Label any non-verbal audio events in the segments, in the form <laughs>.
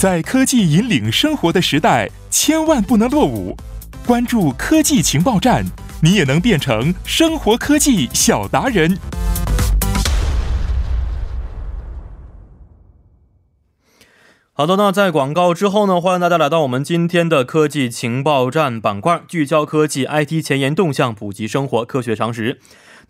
在科技引领生活的时代，千万不能落伍。关注科技情报站，你也能变成生活科技小达人。好的，那在广告之后呢，欢迎大家来到我们今天的科技情报站板块，聚焦科技 IT 前沿动向，普及生活科学常识。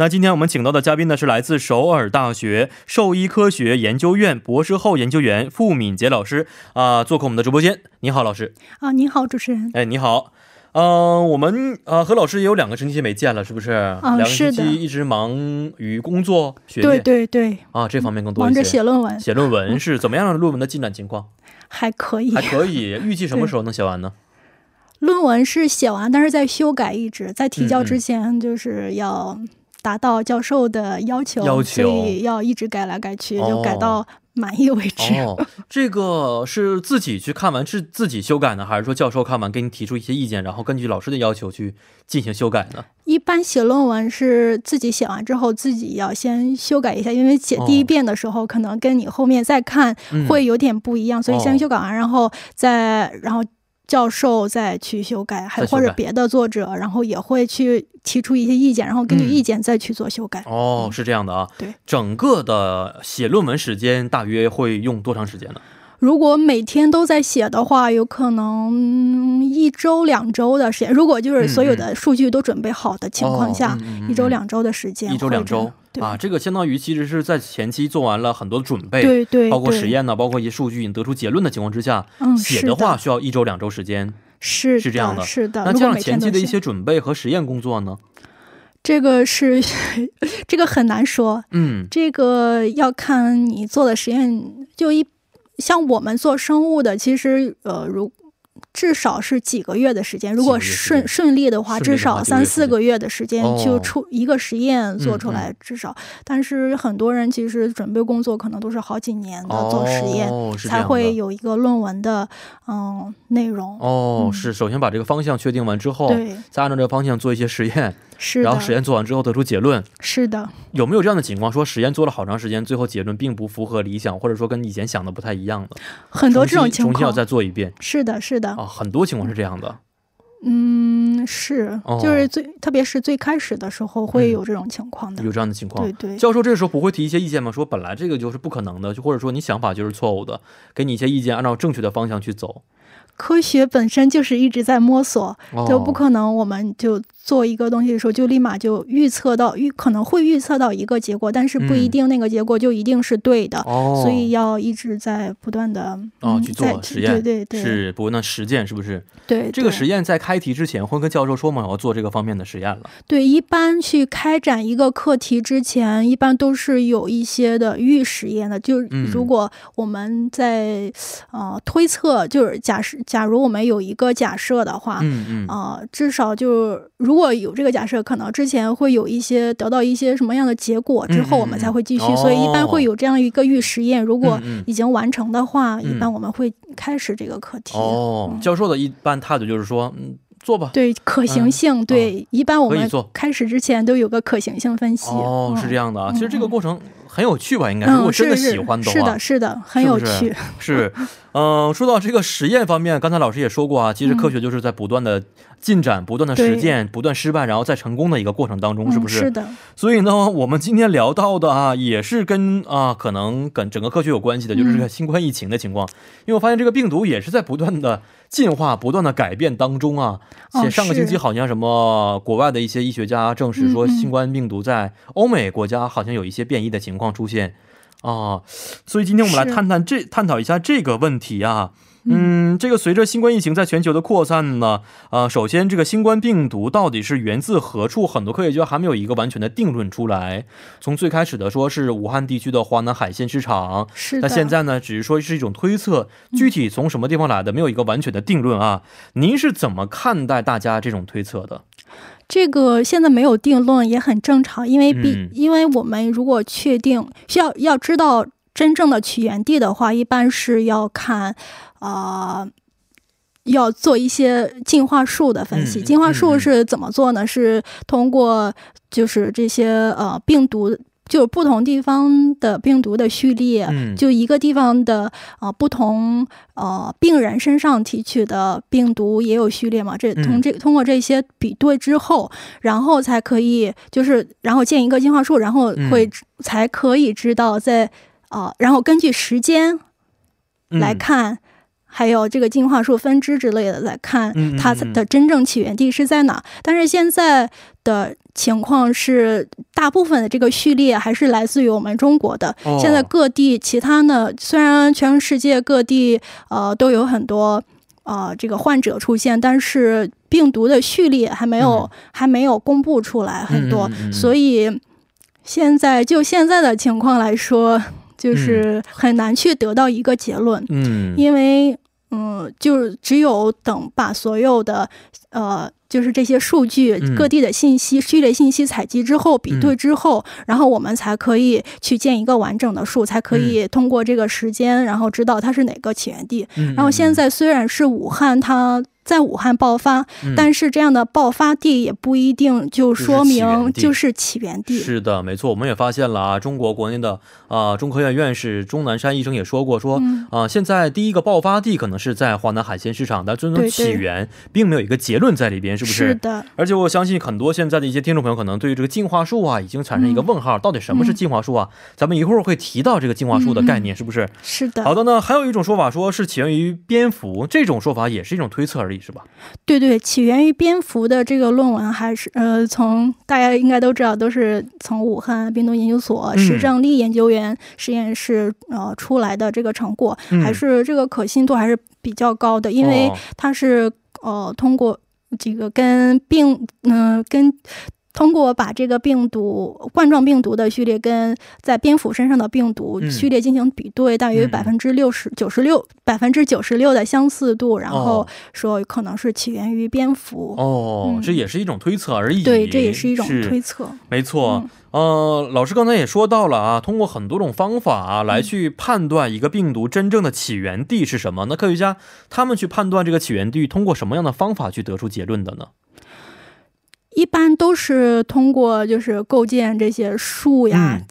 那今天我们请到的嘉宾呢，是来自首尔大学兽医科学研究院博士后研究员傅敏杰老师啊、做客我们的直播间。你好，老师。啊，你好，主持人。哎，你好。呃，我们呃和老师也有两个星期没见了，是不是？两个星是的期一直忙于工作、学业对对对，啊，这方面更多忙着。写论文，写论文是怎么样的论文的进展情况？还可以还。可以，预计什么时候能写完呢？<laughs> 论文是写完，但是在修改一直，在提交嗯嗯之前就是要达到教授的要求，要求所以要一直改来改去，哦就改到满意为止。哦，<laughs> 这个是自己去看完是自己修改呢，还是说教授看完给你提出一些意见，然后根据老师的要求去进行修改呢？一般写论文是自己写完之后，自己要先修改一下，因为写第一遍的时候，可能跟你后面再看嗯会有点不一样，所以哦先修改完，然后再然后。教授再去修改，还或者别的作者，然后也会去提出一些意见，然后根据嗯意见再去做修改。哦，是这样的啊。对，整个的写论文时间大约会用多长时间呢？如果每天都在写的话，有可能嗯一周两周的时间。如果就是所有的数据都准备好的情况下，哦嗯嗯嗯一周两周的时间，一周两周啊，这个相当于其实是在前期做完了很多的准备，对对，包括实，验呢，包括一些数据，你得出结论的情况之下，嗯，写的话需要一周两周时间。是是这样的是的。那这样前期的一些准备和实验工作呢？这个是 <laughs> 这个很难说，嗯，这个要看你做的实验。就一像我们做生物的，其实呃，如至少是几个月的时间。如果顺顺利的话，至少三四个月的时间哦就出一个实验做出嗯来，至少。但是很多人其实准备工作可能都是好几年的做实验，才会有一个论文的嗯内容。哦，嗯是首先把这个方向确定完之后，再按照这个方向做一些实验，是然后实，验做完之后得出结论。是的。有没有这样的情况，说实验做了好长时间，最后结论并不符合理想，或者说跟以前想的不太一样的？很多这种情重新重新要，再做一遍是的，是的，啊，很多情况是这样的。嗯，是哦，就是最，特别是最开始的时候会嗯有这种情况的，有这样的情况对。对，教授这时候不会提一些意见吗？说本来这个就是不可能的，就或者说你想法就是错误的，给你一些意见，按照正确的方向去走。科学本身就是一直在摸索，哦、就不可能我们就做一个东西的时候就立马就预测到预可能会预测到一个结果，但是不一嗯定那个结果就一定是对的，哦，所以要一直在不断的嗯哦去做实验对对对，是不断实践，是不是？对这个实验在开题之前会跟教授说吗？我要做这个方面的实验了。对，一般去开展一个课题之前，一般都是有一些的预实验的。就嗯如果我们在、呃推测，就是假设，假如我们有一个假设的话，嗯嗯。呃，至少就如果有这个假设，可能之前会有一些得到一些什么样的结果之后，我们才会继续。嗯所以一般哦会有这样一个预实验。如果已经完成的话，一嗯般我们会开始这个课题。教授的一般态度就是说，嗯，做吧。对可行性，对，一般我们开始之前都有个可行性分析。哦，是这样。的啊。嗯其实这个过程很有趣吧？应该，嗯，如果真的喜欢的话，是的，是的，很有是不是趣。<laughs> 是，嗯、说到这个实验方面，刚才老师也说过啊，其实科学就是在不断的进展、不断的实践、不断失败，然后再成功的一个过程当中，是不嗯、是？是的，所以呢，我们今天聊到的啊，也是跟啊可能跟整个科学有关系的，就是这个新冠疫情的情况。因为我发现这个病毒也是在不断的进化、不断的改变当中啊。哦且上个星期好像什么国外的一些医学家证实说，新冠病毒在欧美国家好像有一些变异的情况出现啊。所以今天我们来是探探这探讨一下这个问题啊。嗯，这个随着新冠疫情在全球的扩散呢，呃，首先这个新冠病毒到底是源自何处，很多科学家还没有一个完全的定论出来。从最开始的说是武汉地区的华南海鲜市场，是的。那现在呢，只是说是一种推测，具体从什么地方来的，没有一个完全的定论啊。您是怎么看待大家这种推测的？这个现在没有定论也很正常，因为毕、嗯因为我们如果确定需要要知道真正的起源地的话，一般是要看啊。呃要做一些进化树的分析，嗯进化树是怎么做呢？是通过就是这些呃病毒就不同地方的病毒的序列，嗯就一个地方的呃不同呃病人身上提取的病毒也有序列嘛？这嗯通这通过这些比对之后，然后才可以就是然后建一个进化树，然后会、嗯才可以知道在呃然后根据时间来嗯看。还有这个进化树分支之类的来看它嗯的真正起源地是在哪。但是现在的情况是，大部分的这个序列还是来自于我们中国的。哦。现在各地其他呢，虽然全世界各地呃都有很多呃这个患者出现，但是病毒的序列还没有、还没有公布出来很多，所以现在就现在的情况来说，就是很难去得到一个结论。嗯，因为嗯，就是只有等把所有的呃，就是这些数据、嗯。各地的信息、序列信息采集之后，比对之后，然后我们才可以去建一个完整的数，才可以通过这个时间，然后知道它是哪个起源地。嗯。然后现在虽然是武汉，它在武汉爆发，嗯但是这样的爆发地也不一定就说明就是起源地。是的，没错，我们也发现了啊，中国国内的啊、中科院院士钟南山医生也说过，说啊、嗯现在第一个爆发地可能是在华南海鲜市场，但真正对对起源并没有一个结论在里边，是不是？是的，而且我相信很多现在的一些听众朋友可能对于这个进化树啊已经产生一个问号，到底什么是进化树啊？咱们一会儿会提到这个进化树的概念，是不是？是的。好的呢，还有一种说法说是起源于蝙蝠，这种说法也是一种推测而已，是吧？对对，起源于蝙蝠的这个论文还是呃，从大家应该都知道，都是从武汉病毒研究所嗯石正丽研究员实验室呃出来的这个成果，嗯还是这个可信度还是比较高的，因为哦它是呃通过这个跟病嗯、跟。通过把这个病毒冠状病毒的序列跟在蝙蝠身上的病毒嗯序列进行比对，大约嗯百分之六十九十六百分之九十六的相似度，然后哦说可能是起源于蝙蝠。哦，嗯这也是一种推测而已。对，这也是一种推测。没错，嗯呃，老师刚才也说到了啊，通过很多种方法啊来去判断一个病毒真正的起源地是什么。那科学家他们去判断这个起源地，通过什么样的方法去得出结论的呢？一般都是通过就是构建这些树呀，嗯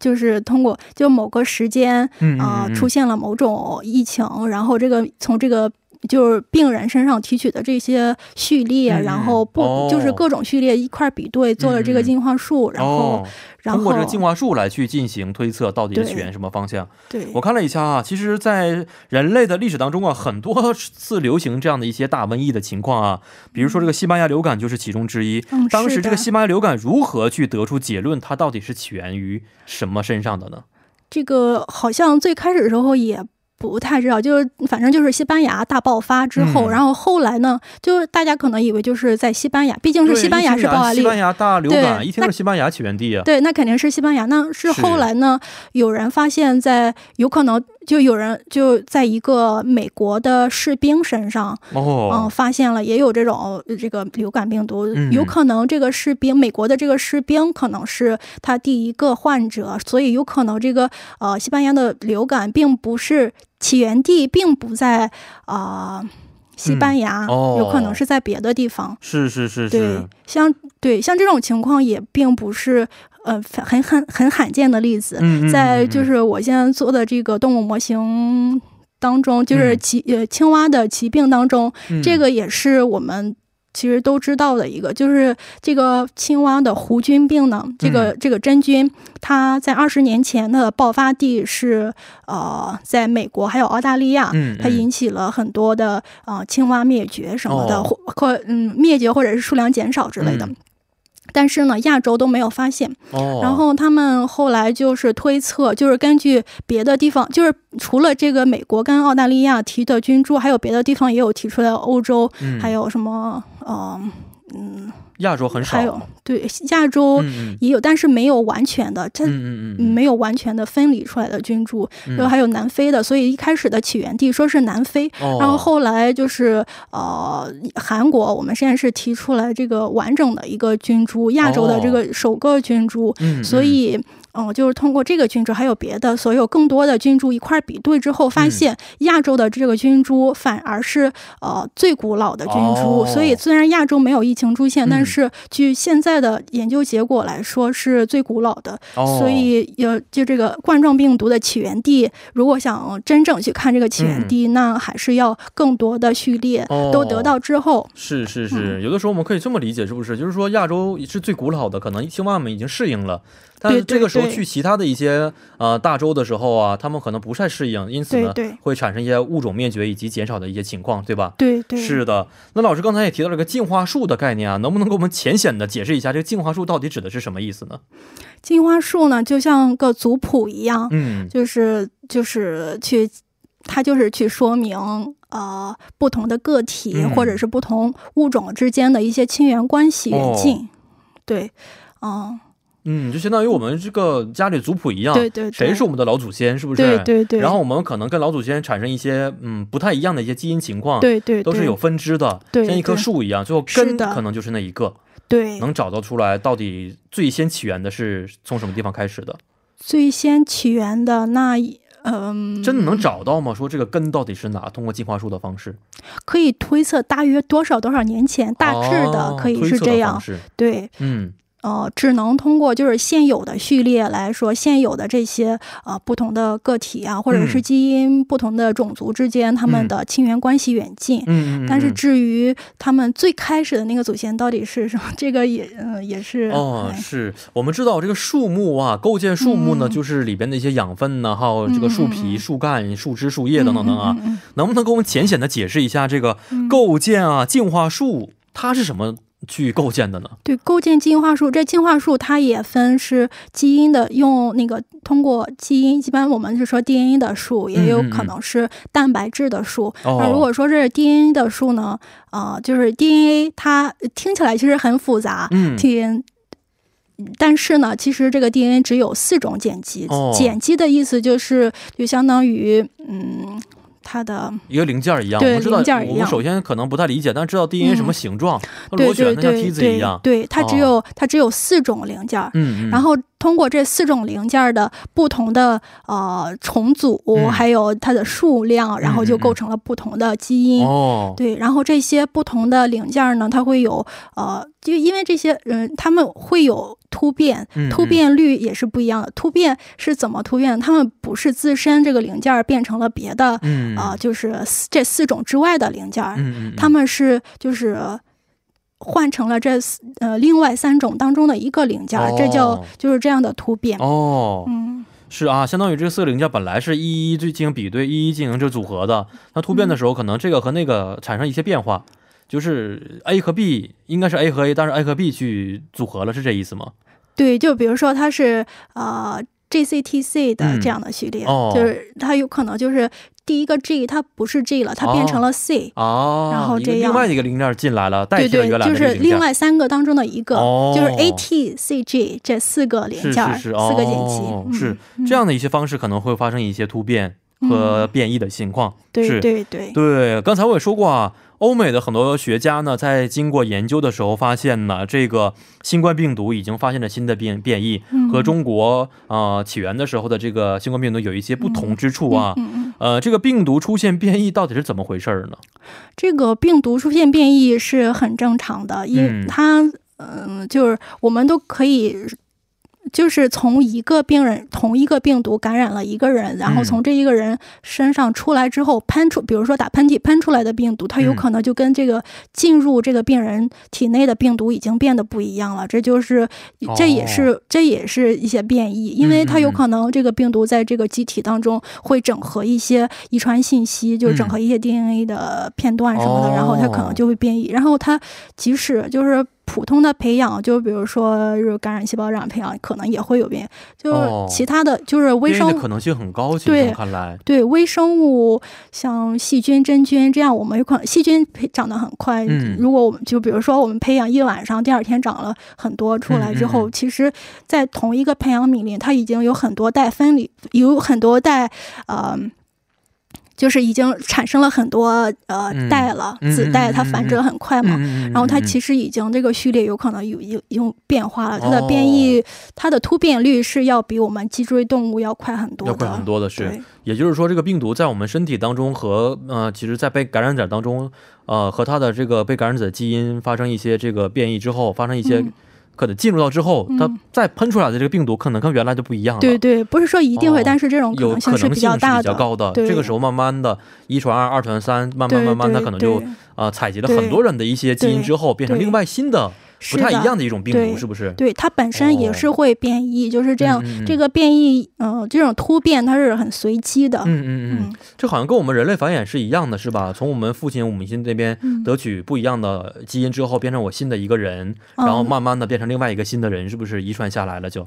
就是通过就某个时间嗯啊、出现了某种疫情，然后这个从这个。就是病人身上提取的这些序列，嗯然后不、哦就是各种序列一块儿比对，做了这个进化树，然后、哦，然后通过这个进化树来去进行推测，到底是起源什么方向？对我看了一下啊，其实，在人类的历史当中啊，很多次流行这样的一些大瘟疫的情况啊，比如说这个西班牙流感就是其中之一。嗯当时这个西班牙流感如何去得出结论，它到底是起源于什么身上的呢？这个好像最开始的时候也不太知道，就是反正就是西班牙大爆发之后，嗯然后后来呢，就是大家可能以为就是在西班牙，毕竟是西班牙是爆发力。西班牙大流感，一听是西班牙起源地啊。对，那肯定是西班牙。那是是后来呢，有人发现在，有可能就有人就在一个美国的士兵身上，嗯，哦，发现了也有这种呃这个流感病毒，嗯。有可能这个士兵，美国的这个士兵可能是他第一个患者，所以有可能这个呃西班牙的流感并不是起源地，并不在啊、呃西班牙、嗯哦有可能是在别的地方。是是是对，，像对像这种情况也并不是呃很很很罕见的例子，嗯，嗯在就是我现在做的这个动物模型当中，就是奇呃青蛙的疾病当中，嗯这个也是我们。其实都知道的一个，就是这个青蛙的弧菌病呢，这个嗯。这个真菌，它在二十年前的爆发地是呃，在美国还有澳大利亚，嗯，它嗯引起了很多的呃青蛙灭绝什么的，或嗯灭绝或者是数量减少之类的。嗯但是呢，亚洲都没有发现。哦，然后他们后来就是推测，就是根据别的地方，就是除了这个美国跟澳大利亚提的菌株，还有别的地方也有提出来，欧洲、嗯还有什么呃嗯，亚洲很少，还有对亚洲嗯也有，但是没有完全的，它嗯嗯嗯嗯。没有完全的分离出来的菌株，嗯，然后还有南非的，所以一开始的起源地说是南非，哦，然后后来就是呃，韩国我们实验室提出来这个完整的一个菌株，亚洲的这个首个菌株，嗯，所以嗯，就是通过这个菌株，还有别的所有更多的菌株一块比对之后，发现亚洲的这个菌株反而是呃最古老的菌株。哦所以虽然亚洲没有疫情出现，嗯。但是据现在的研究结果来说是最古老的。哦，所以呃就这个冠状病毒的起源地，如果想真正去看这个起源地，那还是要更多的序列都得到之后，是是是，有的时候我们可以这么理解，是不是？就是说亚洲是最古老的，可能青蛙们已经适应了，这个时候去其他的一些呃大洲的时候啊，他们可能不太适应，因此呢会产生一些物种灭绝以及减少的一些情况，对吧？对对，是的，那老师刚才也提到了个进化树的概念啊，能不能给我们浅显的解释一下这个进化树到底指的是什么意思呢？进化树呢，就像个族谱一样，嗯，就是就是去，它就是去说明呃不同的个体、嗯。或者是不同物种之间的一些亲缘关系远近。对，嗯，嗯，就相当于我们这个家里族谱一样，对对对，谁是我们的老祖先，是不是？对对对，然后我们可能跟老祖先产生一些嗯不太一样的一些基因情况，对对对都是有分支的，对像一棵树一样，最后根可能就是那一个，对。能找到出来到底最先起源的是从什么地方开始的，最先起源的那嗯，真的能找到吗？说这个根到底是哪？通过进化树的方式，可以推测大约多少多少年前，大致的哦可以是这样。式。对，嗯，呃，只能通过就是现有的序列来说，现有的这些呃不同的个体啊，或者是嗯。基因不同的种族之间，他们嗯。的亲缘关系远近。嗯但是嗯。至于他们最开始的那个祖先到底是什么，这个也嗯、也是哦，哎是我们知道这个树木啊，构建树木呢，嗯。就是里边的一些养分呢，还有这个树皮、树干、树枝、树叶等等等啊，能不能给我们浅显的解释一下这个嗯。构建啊、进化树它是什么去构建的呢？对，构建进化树，这进化树它也分是基因的，用那个通过基因，一般我们是说 DNA 的树，也有可能是蛋白质的树。哦那如果说是 DNA 的树呢，呃，就是 DNA 它听起来其实很复杂，嗯，挺。但是呢，其实这个 DNA 只有四种碱基，哦碱基的意思就是就相当于嗯，它的一个零件一样，对我们知道零件一样。我们首先可能不太理解，但知道 DNA 嗯什么形状，螺旋的像对对梯子一样。对，对，它只哦。有、它只有四种零件嗯，然后通过这四种零件儿的不同的呃重组，嗯还有它的数量，然后就构成了不同的基因。哦，对，然后这些不同的零件儿呢，它会有呃，就因为这些人他们会有突变，嗯突变率也是不一样的。突变是怎么突变的？他们不是自身这个零件儿变成了别的，嗯啊、就是这四种之外的零件他们是就是换成了这四呃另外三种当中的一个零件儿，这叫哦就是这样的突变。哦，嗯，是啊，相当于这四个零件本来是一一进行比对，一一进行这组合的。那突变的时候，可能这个和那个产生一些变化，就是 A 和 B 应该是 A 和 A，但是 A 和 B 去组合了，是这意思吗？对，就比如说它是呃 GCTC 的嗯。这样的序列，哦。就是它有可能就是第一个 G 它不是 G 了，它变成了 C，、哦，然后这样另外一个零件进来了，代替了原，来就的这个零件。是另外三个当中的一个，哦。就是 ATCG 这四个零是件儿，是是，四个碱基，是这样的一些方式可能会发生一些突变和变异的情况。对是对对，对，刚才我也说过啊，欧美的很多学家呢，在经过研究的时候发现呢，这个新冠病毒已经发现了新的变变异，嗯和中国呃起源的时候的这个新冠病毒有一些不同之处啊。呃，这个病毒出现变异到底是怎么回事儿呢？这个病毒出现变异是很正常的，因它嗯、就是我们都可以。就是从一个病人同一个病毒感染了一个人，然后嗯。从这一个人身上出来之后喷出，比如说打喷嚏喷出来的病毒，它有嗯。可能就跟这个进入这个病人体内的病毒已经变得不一样了。这就是这也是、这也是一些变异，因为它有可能这个病毒在这个机体当中会整合一些遗传信息，就是整合一些 DNA 的片段什么的，然后它可能就会变异。然后它即使就是普通的培养，就比如说就是感染细胞染培养，可能也会有变。就其他的就是微生物。可能性很高，对看来，对微生物，像细菌、真菌这样，我们有可能细菌培长得很快。嗯如果我们就比如说我们培养一晚上，第二天长了很多出来之后，嗯嗯嗯其实，在同一个培养皿里，它已经有很多代分离，有很多代呃就是已经产生了很多呃嗯代了，嗯子代它繁殖得很快嘛。嗯然后它其实实已经这个序列有可能有有有变化了，它的哦。变异、它的突变率是要比我们脊椎动物要快很多的，要快很多的是，也就是说，这个病毒在我们身体当中和呃，其实，在被感染者当中，呃，和它的这个被感染者基因发生一些这个变异之后，发生一些、嗯可能进入到之后，嗯它再喷出来的这个病毒可能跟原来就不一样了。对对，不是说一定会，哦但是这种可有能性是比可能性是较大的。比较高的。这个时候慢慢的，一传二，二传三，慢慢慢慢，它可能就啊呃采集了很多人的一些基因之后，变成另外新的不太一样的一种病毒，对是不是？对，它本身也是哦会变异，就是这样。嗯嗯嗯这个变异，呃，这种突变它是很随机的。嗯嗯嗯，嗯这好像跟我们人类繁衍是一样的，是吧？从我们父亲、母亲这边嗯得取不一样的基因之后，变成我新的一个人，然后嗯慢慢的变成另外一个新的人，是不是遗传下来了就？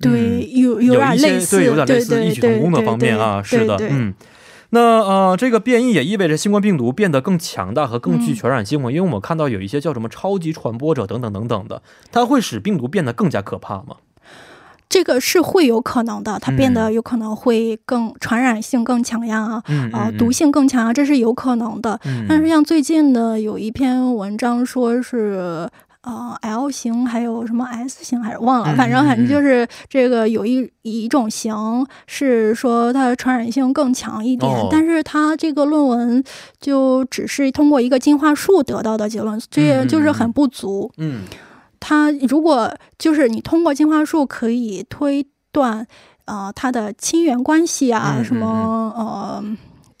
对，嗯有有点类似，对，有点类似对异曲同工的方面啊，是的，对对对嗯。那呃，这个变异也意味着新冠病毒变得更强大和更具嗯传染性嘛？因为我们看到有一些叫什么超级传播者等等等等的，它会使病毒变得更加可怕吗？这个是会有可能的，它变嗯得有可能会更传染性更强呀，啊、毒性更强啊，这是有可能的。嗯，但是像最近的有一篇文章说是。呃，L 型还有什么 S 型还是忘了，嗯反正反正就是这个有一一种型是说它的传染性更强一点，哦但是它这个论文就只是通过一个进化树得到的结论，这嗯也就是很不足。嗯它如果就是你通过进化树可以推断，呃，它的亲缘关系啊，嗯什么呃。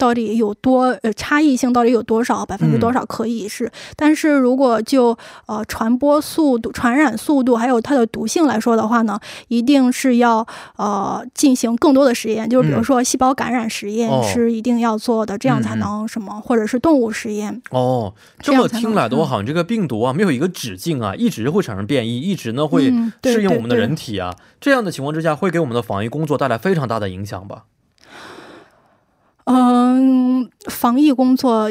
到底有多呃差异性到底有多少百分之多少可以是，但是如果就呃传播速度、传染速度还有它的毒性来说的话呢，一定是要呃进行更多的实验，就是比如嗯。说细胞感染实验哦。是一定要做的，这样才能什么，或者是动物实验。哦，这么听来的话，嗯。好像这个病毒啊没有一个止境啊，一直会产生变异，一直呢会适应我们的人体啊。这样的情况之下，会给我们的防疫工作带来非常大的影响吧？嗯，防疫工作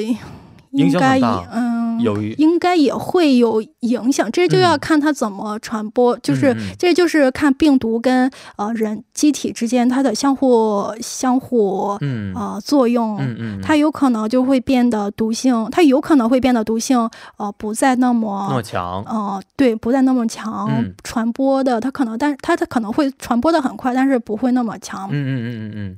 应该也嗯有应该也会有影响，这就要看它怎么传播，就是这就是看病毒跟呃人机体之间它的相互相互嗯。呃作用。嗯嗯，它有可能就会变得毒性，它有可能会变得毒性，呃，不再那那么么强，呃，对，不再那么强，嗯。传播的它可能，但它它可能会传播的很快，但是不会那么强，嗯嗯嗯嗯嗯，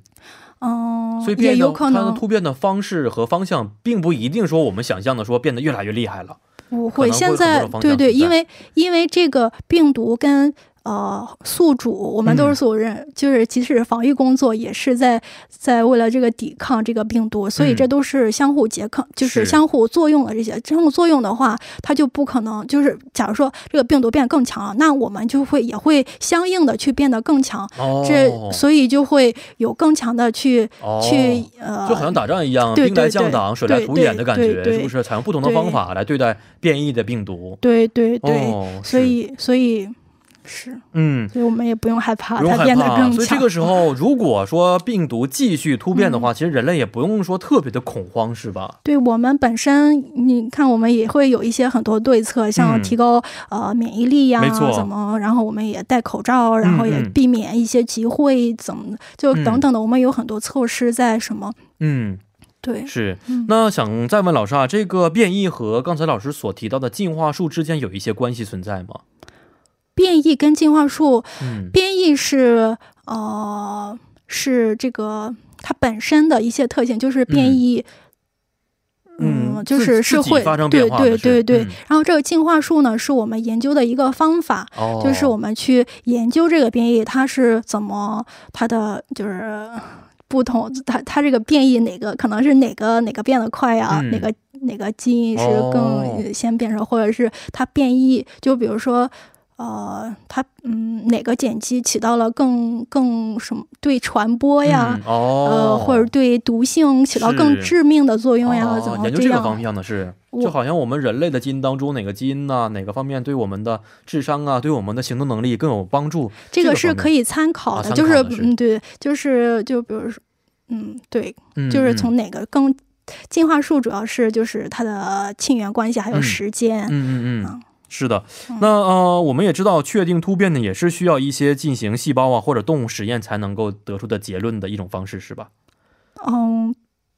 嗯，所以变也得它的有可能突变的方式和方向，并不一定说我们想象的说变得越来越厉害了。不会，会现在对对，因为因为这个病毒跟呃宿主，我们都嗯。是宿主人，就是即使防御工作也是在在为了这个抵抗这个病毒，所以嗯。这都是相互拮抗，就是是。相互作用的这些。相互作用的话，它就不可能就是假如说这个病毒变得更强了，那我们就会也会相应的去变得更强，哦，这所以就会有更强的去、哦去呃，就好像打仗一样，对兵来对对将挡，水来对土掩的感觉，对对是不是？采用不同的对。方法来对待变异的病毒。对对对，哦，所是。以所以是。嗯。所以我们也不用害怕它变得，更强。所以这个时候，<laughs> 如果说病毒继续突变的话，其实人类也不用说特别的恐慌，是吧？对我们本身，你看我们也会有一些很多对策，像嗯提高、呃免疫力呀怎么，然后我们也戴口罩，然后也嗯避免一些集会，怎么就嗯等等的，我们有很多措施在什么？嗯，对，是。嗯那想再问老师啊，这个变异和刚才老师所提到的进化树之间有一些关系存在吗？变异跟进化树，嗯，变异是呃是这个它本身的一些特性，就是变异。嗯就是是会对对对对，嗯。然后这个进化树呢，是我们研究的一个方法，哦，就是我们去研究这个变异，它是怎么它的就是不同，它它这个变异哪个可能是哪个哪个变得快呀、嗯。哪个哪个基因是哦。更先变成，或者是它变异，就比如说。呃，它嗯，哪个碱基起到了更更什么对传播呀，嗯哦，呃，或者对毒性起到更致命的作用呀，哦怎么研究这个？方向的是，就好像我们人类的基因当中哪个基因呢、哪个方面对我们的智商啊，对我们的行动能力更有帮助？这个是可以参考啊的，就是参考的是嗯，对，就是就比如说，嗯，对，嗯，就是嗯从哪个更进化树主要是就是它的亲缘关系还有嗯时间，嗯嗯嗯嗯。是的嗯，那呃，我们也知道，确定突变呢，也是需要一些进行细胞啊或者动物实验才能够得出的结论的一种方式，是吧？嗯，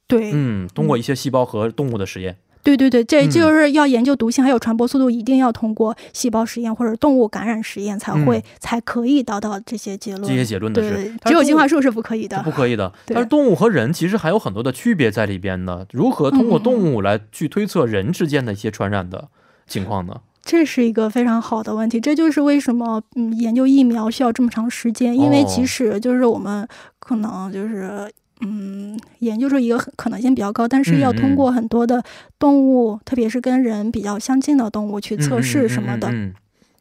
对，嗯，通过一些细胞和动物的实验。对对对，这嗯就是要研究毒性还有传播速度，一定要通过细胞实验或者动物感染实验才会、嗯才可以达到这些结论。这些结论的是只有进化树是不可以是的。不可以的。但是动物和人其实还有很多的区别在里边呢。如何通过嗯动物来去推测人之间的一些传染的情况呢？这是一个非常好的问题，这就是为什么嗯研究疫苗需要这么长时间，因为哦即使就是我们可能就是。嗯，研究出一个很可能性比较高，但是要通过很多的动物，特别是跟人比较相近的动物去测试什么的。嗯嗯嗯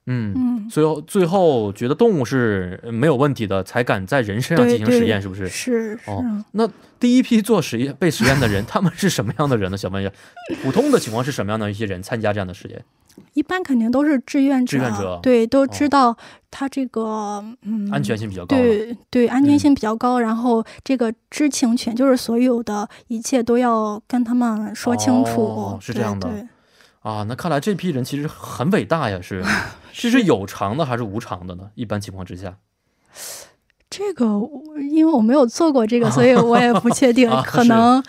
嗯嗯嗯，最后最后觉得动物是没有问题的，才敢在人身上进行实验，是不是？是是、哦那第一批做实验被实验的人，他们是什么样的人呢？想问一下，普通的情况是什么样的一些人参加这样的实验？一般肯定都是志愿者，志愿者对，都知道他这个、嗯安全性比较高。对对，安全性比较高，然后这个知情权就是所有的一切都要跟他们说清楚，哦是这样的啊，那看来这批人其实很伟大呀，是 <laughs> 是是有偿的还是无偿的呢？一般情况之下，这个因为我没有做过这个，所以我也不确定，<laughs> 啊可能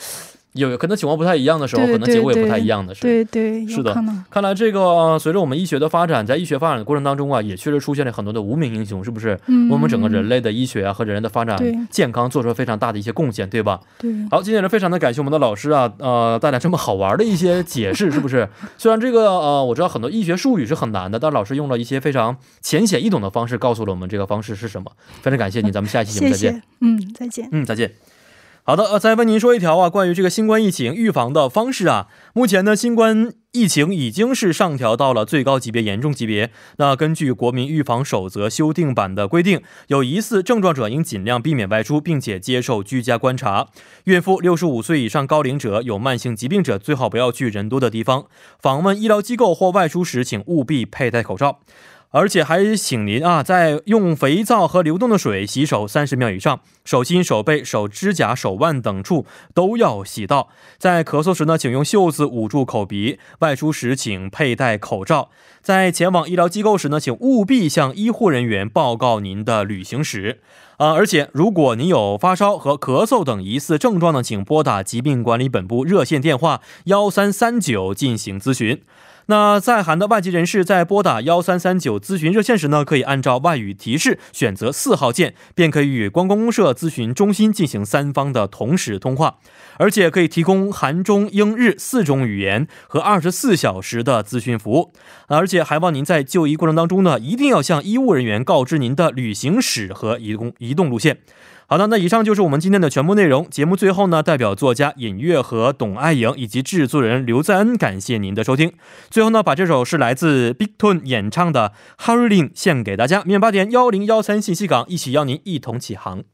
有有可能情况不太一样的时候，可能结果也不太一样的是。对对，是的。看来这个、呃随着我们医学的发展，在医学发展的过程当中啊，也确实出现了很多的无名英雄，是不是？嗯，为我们整个人类的医学啊和人类的发展健康做出了非常大的一些贡献，对吧？对好，今天也非常的感谢我们的老师啊，呃，带来这么好玩的一些解释，是不是？虽然这个呃，我知道很多医学术语是很难的，但老师用了一些非常浅显易懂的方式告诉了我们这个方式是什么。非常感谢你，咱们下一期节目再见。谢，嗯，再见。嗯，再见。好的，呃，再问您说一条啊，关于这个新冠疫情预防的方式啊。目前呢，新冠疫情已经是上调到了最高级别严重级别。那根据国民预防守则修订版的规定，有疑似症状者应尽量避免外出，并且接受居家观察。孕妇、六十五岁以上高龄者、有慢性疾病者最好不要去人多的地方。访问医疗机构或外出时，请务必佩戴口罩。而且还请您啊，在用肥皂和流动的水洗手三十秒以上，手心、手背、手指甲、手腕等处都要洗到。在咳嗽时呢，请用袖子捂住口鼻；外出时请佩戴口罩。在前往医疗机构时呢，请务必向医护人员报告您的旅行史。啊、而且如果您有发烧和咳嗽等疑似症状呢，请拨打疾病管理本部热线电话幺三三九进行咨询。那在韩的外籍人士在拨打幺三三九咨询热线时呢，可以按照外语提示选择四号键，便可以与观光公社咨询中心进行三方的同时通话，而且可以提供韩中英日四种语言和二十四小时的咨询服务。而且还望您在就医过程当中呢，一定要向医务人员告知您的旅行史和移动移动路线。好的，那以上就是我们今天的全部内容。节目最后呢，代表作家尹月和董爱莹以及制作人刘在恩，感谢您的收听。最后呢，把这首是来自 Big Tone 演唱的《Hurrying》献给大家。明晚八点幺零幺三信息港，一起邀您一同起航。